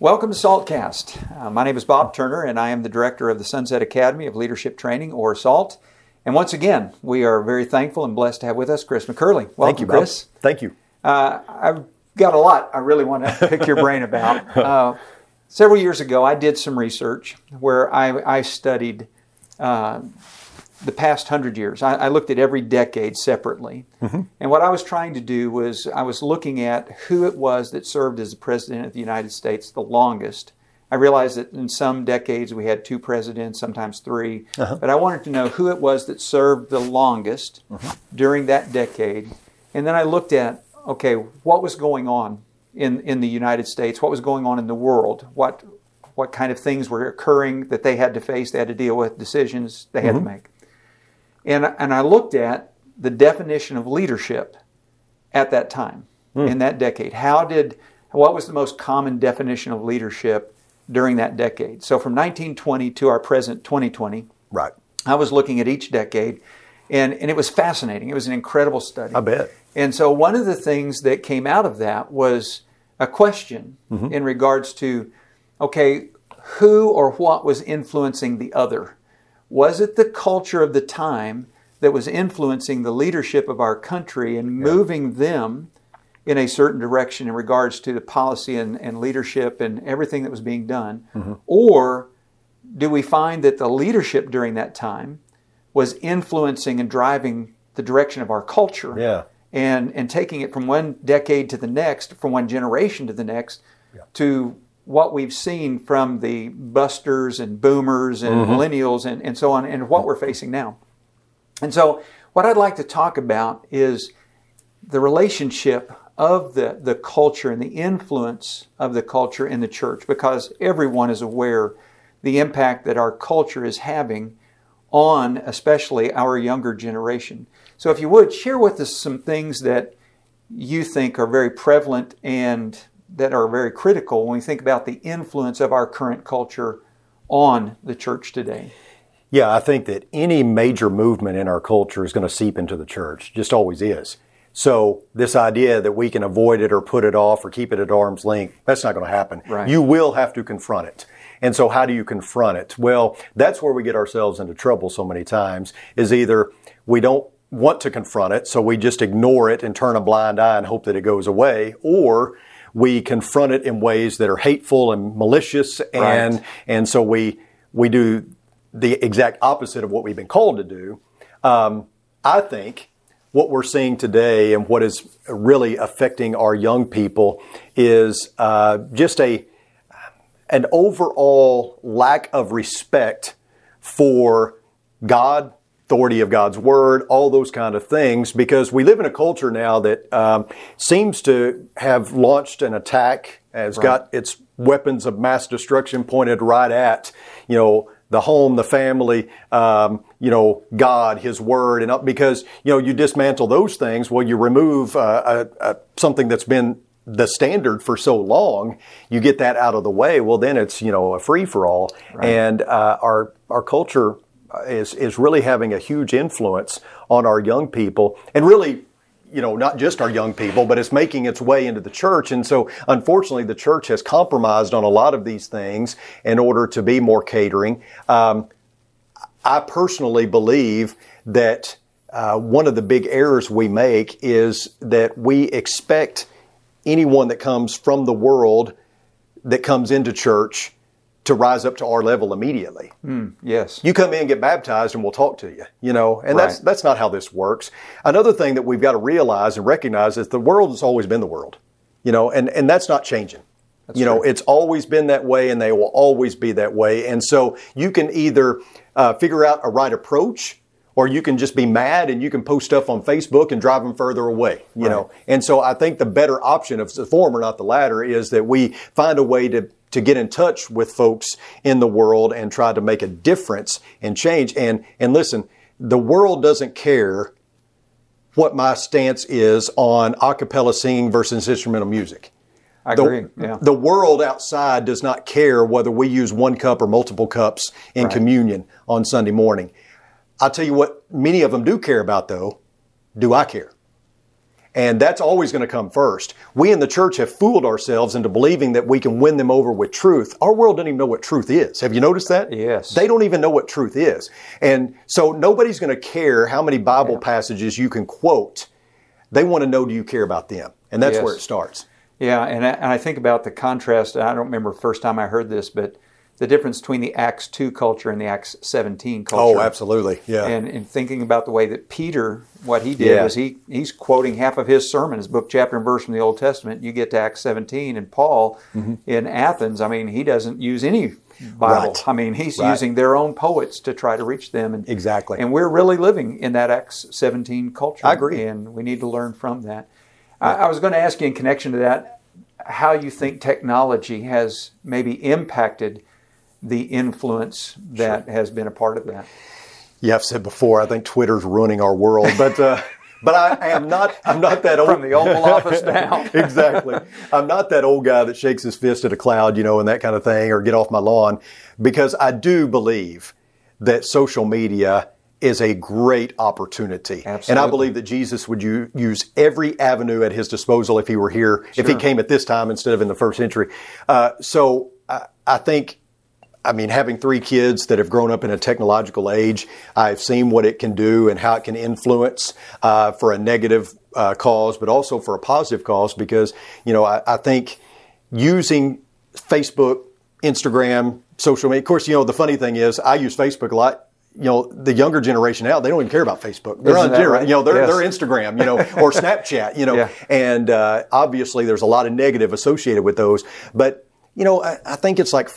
Welcome to SALTcast. Uh, my name is Bob Turner, and I am the director of the Sunset Academy of Leadership Training, or SALT. And once again, we are very thankful and blessed to have with us Chris McCurley. Welcome, Thank you, Bob. Chris. Thank you. Uh, I've got a lot I really want to pick your brain about. Uh, several years ago, I did some research where I, I studied uh, the past hundred years. I, I, looked at every decade separately. Mm-hmm. And what I was trying to do was I was looking at who it was that served as the president of the United States the longest. I realized that in some decades we had two presidents, sometimes 3 uh-huh. but I wanted to know who it was that served the longest uh-huh. during that decade. And then I looked at, okay, what was going on in, in the United States? What was going on in the world? What, what kind of things were occurring that they had to face, they had to deal with, decisions they had mm-hmm. to make? And, and I looked at the definition of leadership at that time, mm. in that decade. How did, what was the most common definition of leadership during that decade? So from 1920 to our present 2020, right. I was looking at each decade, and, and it was fascinating. It was an incredible study. I bet. And so one of the things that came out of that was a question mm-hmm. in regards to, okay, who or what was influencing the other? Was it the culture of the time that was influencing the leadership of our country and moving them in a certain direction in regards to the policy and, and leadership and everything that was being done? Mm-hmm. Or do we find that the leadership during that time was influencing and driving the direction of our culture? Yeah. And, and taking it from one decade to the next, from one generation to the next, yeah. to what we've seen from the busters and boomers and mm-hmm. millennials and, and so on, and what we're facing now. And so, what I'd like to talk about is the relationship of the, the culture and the influence of the culture in the church, because everyone is aware the impact that our culture is having on especially our younger generation. So, if you would, share with us some things that you think are very prevalent and that are very critical when we think about the influence of our current culture on the church today. Yeah, I think that any major movement in our culture is going to seep into the church, just always is. So this idea that we can avoid it or put it off or keep it at arm's length, that's not going to happen. Right. You will have to confront it. And so how do you confront it? Well, that's where we get ourselves into trouble so many times is either we don't want to confront it, so we just ignore it and turn a blind eye and hope that it goes away, or we confront it in ways that are hateful and malicious, and right. and so we we do the exact opposite of what we've been called to do. Um, I think what we're seeing today and what is really affecting our young people is uh, just a an overall lack of respect for God, authority of God's word, all those kind of things, because we live in a culture now that um, seems to have launched an attack, has right. got its weapons of mass destruction pointed right at, you know, the home, the family, um, you know, God, His Word, and because you know you dismantle those things, well, you remove uh, a, a, something that's been the standard for so long. You get that out of the way. Well, then it's you know a free for all, right. and uh, our our culture is is really having a huge influence on our young people, and really you know, not just our young people, but it's making its way into the church. And so, unfortunately, the church has compromised on a lot of these things in order to be more catering. Um, I personally believe that uh, one of the big errors we make is that we expect anyone that comes from the world that comes into church to rise up to our level immediately. Mm, yes. You come in, get baptized, and we'll talk to you. You know, and right. that's that's not how this works. Another thing that we've got to realize and recognize is the world has always been the world. You know, and and that's not changing. That's you true. know, it's always been that way, and they will always be that way. And so you can either uh, figure out a right approach. Or you can just be mad and you can post stuff on Facebook and drive them further away, you right. know. And so I think the better option of the former, not the latter, is that we find a way to to get in touch with folks in the world and try to make a difference and change. And, and listen, the world doesn't care what my stance is on a cappella singing versus instrumental music. I the, agree. Yeah. The world outside does not care whether we use one cup or multiple cups in right. communion on Sunday morning. I'll tell you what many of them do care about though. Do I care? And that's always going to come first. We in the church have fooled ourselves into believing that we can win them over with truth. Our world doesn't even know what truth is. Have you noticed that? Yes. They don't even know what truth is. And so nobody's going to care how many Bible passages you can quote. They want to know do you care about them? And that's Yes. where it starts. Yeah, and I, and I think about the contrast. I don't remember the first time I heard this, but the difference between the Acts 2 culture and the Acts 17 culture. Oh, absolutely. Yeah. And, and thinking about the way that Peter, what he did Yeah. was he he's quoting half of his sermon, his book, chapter, and verse from the Old Testament. You get to Acts 17, and Paul Mm-hmm. in Athens, I mean, he doesn't use any Bible. Right. I mean, he's Right. using their own poets to try to reach them. And, Exactly. And we're really living in that Acts 17 culture. I agree. And we need to learn from that. I, I was going to ask you in connection to that how you think technology has maybe impacted the influence that has been a part of that. Yeah, I've said before, I think Twitter's ruining our world, but uh, but I, I am not. I'm not that old. From the Oval Office now. exactly. I'm not that old guy that shakes his fist at a cloud, you know, and that kind of thing, or get off my lawn, because I do believe that social media is a great opportunity, Absolutely. and I believe that Jesus would u- use every avenue at his disposal if he were here, if he came at this time instead of in the first century. Uh, so I, I think I mean, having three kids that have grown up in a technological age, I've seen what it can do and how it can influence uh, for a negative uh, cause, but also for a positive cause. Because you know, I, I think using Facebook, Instagram, social media. Of course, you know the funny thing is, I use Facebook a lot. You know, the younger generation now, they don't even care about Facebook. They're Isn't on right? You know, they're, Yes. they're Instagram, you know, or Snapchat, you know, Yeah. and uh, obviously there's a lot of negative associated with those. But you know, I, I think it's like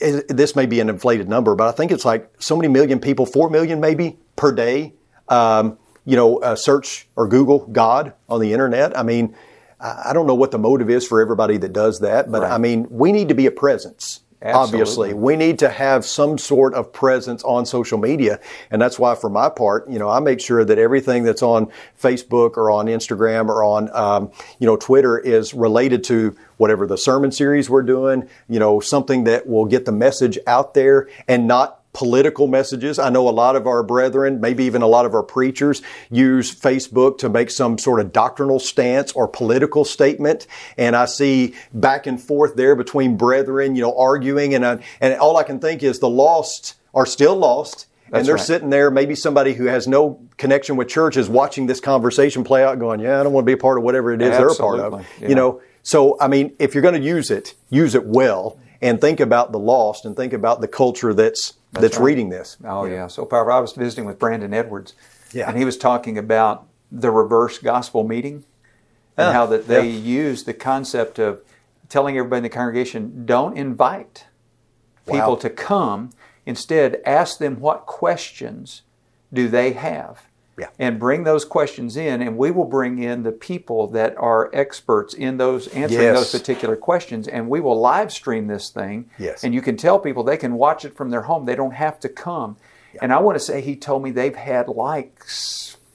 this may be an inflated number, but I think it's like so many million people, four million maybe per day. Um, you know, uh, search or Google God on the internet. I mean, I don't know what the motive is for everybody that does that, but Right. I mean, we need to be a presence. Absolutely. Obviously, we need to have some sort of presence on social media, and that's why, for my part, you know, I make sure that everything that's on Facebook or on Instagram or on, um, you know, Twitter is related to whatever the sermon series we're doing. You know, something that will get the message out there and not political messages. I know a lot of our brethren, maybe even a lot of our preachers, use Facebook to make some sort of doctrinal stance or political statement. And I see back and forth there between brethren, you know, arguing. And, I, and all I can think is the lost are still lost. That's and they're right. sitting there, maybe somebody who has no connection with church is watching this conversation play out going, yeah, I don't want to be a part of whatever it is they're a part of. yeah. You know, so, I mean, if you're going to use it, use it well and think about the lost and think about the culture that's that's, right. reading this. Oh yeah. So powerful. I was visiting with Brandon Edwards, Yeah. and he was talking about the reverse gospel meeting and Ah, how that they yeah. use the concept of telling everybody in the congregation don't invite people Wow. to come. Instead, ask them what questions do they have. Yeah. And bring those questions in, and we will bring in the people that are experts in those answering Yes. those particular questions, and we will live stream this thing. Yes. And you can tell people they can watch it from their home; they don't have to come. And I want to say he told me they've had like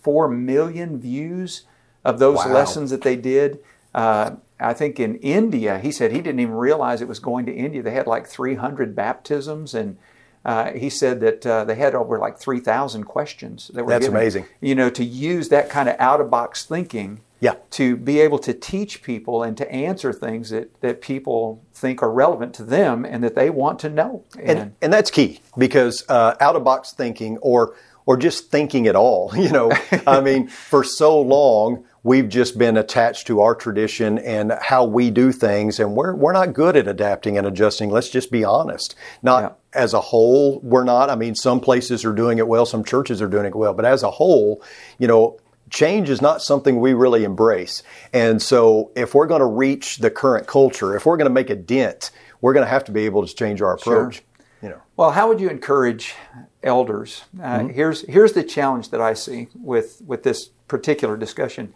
four million views of those Wow. lessons that they did. Uh, I think in India, he said he didn't even realize it was going to India. They had like 300 baptisms, and uh, he said that uh, they had over like 3,000 questions. That were That's given. amazing. You know, to use that kind of out of box thinking. Yeah. To be able to teach people and to answer things that, that people think are relevant to them and that they want to know. And, and that's key because uh, out of box thinking or or just thinking at all, you know, I mean, for so long we've just been attached to our tradition and how we do things, and we're we're not good at adapting and adjusting. Let's just be honest. Not Yeah. as a whole, we're not. I mean, some places are doing it well, some churches are doing it well, but as a whole, you know. Change is not something we really embrace. And so, if we're going to reach the current culture, if we're going to make a dent, we're going to have to be able to change our approach. Sure. You know. Well, how would you encourage elders? Uh, Here's here's the challenge that I see with with this particular discussion.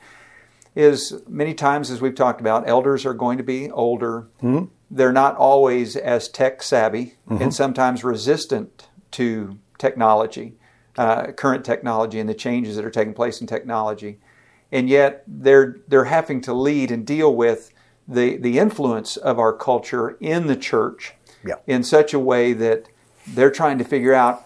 Is many times, as we've talked about, elders are going to be older. They're not always as tech savvy, and sometimes resistant to technology, uh, current technology, and the changes that are taking place in technology. And yet, they're they're having to lead and deal with the the influence of our culture in the church Yeah. in such a way that they're trying to figure out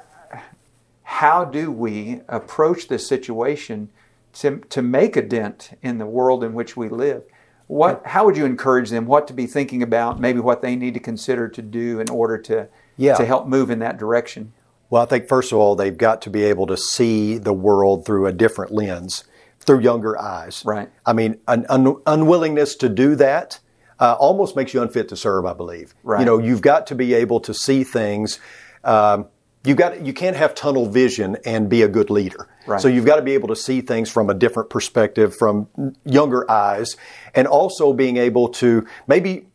how do we approach this situation to, to make a dent in the world in which we live. What, how would you encourage them? What to be thinking about? Maybe what they need to consider to do in order to Yeah. to help move in that direction. Well, I think first of all, they've got to be able to see the world through a different lens, through younger eyes. Right. I mean, an un- unwillingness to do that uh, almost makes you unfit to serve. I believe. Right. You know, you've got to be able to see things. Um, you got you can't have tunnel vision and be a good leader. Right. So you've got to be able to see things from a different perspective, from younger eyes, and also being able to maybe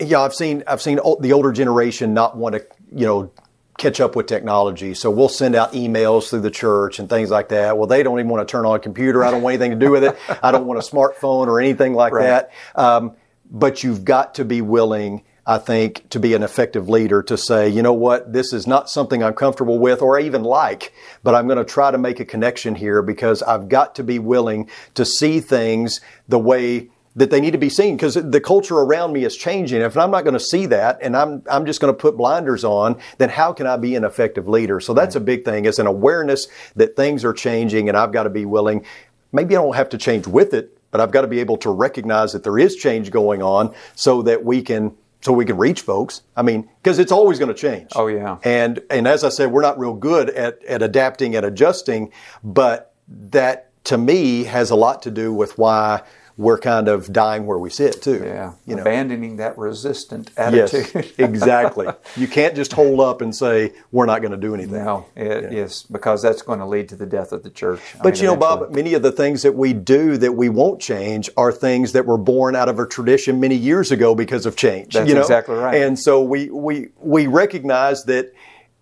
yeah, I've seen I've seen the older generation not want to you know catch up with technology. So we'll send out emails through the church and things like that. Well, they don't even want to turn on a computer. I don't want anything to do with it. I don't want a smartphone or anything like Right. that. Um, but you've got to be willing. I think to be an effective leader to say, you know what, this is not something I'm comfortable with or even like, but I'm going to try to make a connection here because I've got to be willing to see things the way that they need to be seen because the culture around me is changing. If I'm not going to see that and I'm, I'm just going to put blinders on, then how can I be an effective leader? So that's a big thing is an awareness that things are changing and I've got to be willing. Maybe I don't have to change with it, but I've got to be able to recognize that there is change going on so that we can so we can reach folks. I mean, because it's always going to change. Oh, yeah. And and as I said, we're not real good at at adapting and adjusting, but that to me has a lot to do with why we're kind of dying where we sit too. Yeah, You know. abandoning that resistant attitude. Yes, exactly. You can't just hold up and say we're not going to do anything. no, it, yes, because that's going to lead to the death of the church. I But mean, you know, Bob, many of the things that we do that we won't change are things that were born out of a tradition many years ago because of change. That's you know? exactly right. And so we we we recognize that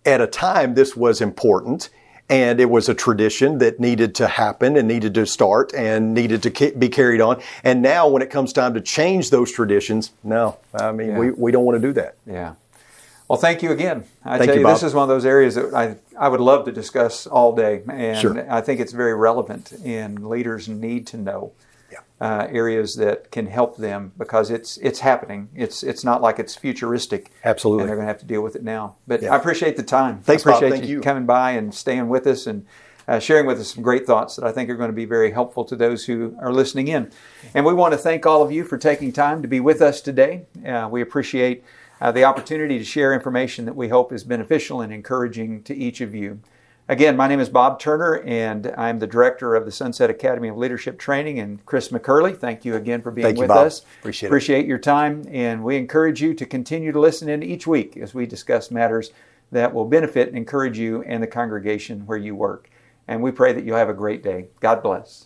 at a time this was important. And it was a tradition that needed to happen and needed to start and needed to be carried on. And now, when it comes time to change those traditions, no, I mean, Yeah. we, we don't want to do that. Yeah. Well, thank you again. I Thank tell you, you, this is one of those areas that I, I would love to discuss all day. And Sure. I think it's very relevant, and leaders need to know. Uh, areas that can help them because it's it's happening. It's it's not like it's futuristic. Absolutely. And they're going to have to deal with it now. But Yeah. I appreciate the time. Thanks, I Bob. Thank you you. coming by and staying with us and uh, sharing with us some great thoughts that I think are going to be very helpful to those who are listening in. And we want to thank all of you for taking time to be with us today. Uh, we appreciate uh, the opportunity to share information that we hope is beneficial and encouraging to each of you. Again, my name is Bob Turner, and I'm the director of the Sunset Academy of Leadership Training. And Chris McCurley, thank you again for being Thank you, with Bob. us. Appreciate it. Appreciate your time, and we encourage you to continue to listen in each week as we discuss matters that will benefit and encourage you and the congregation where you work. And we pray that you'll have a great day. God bless.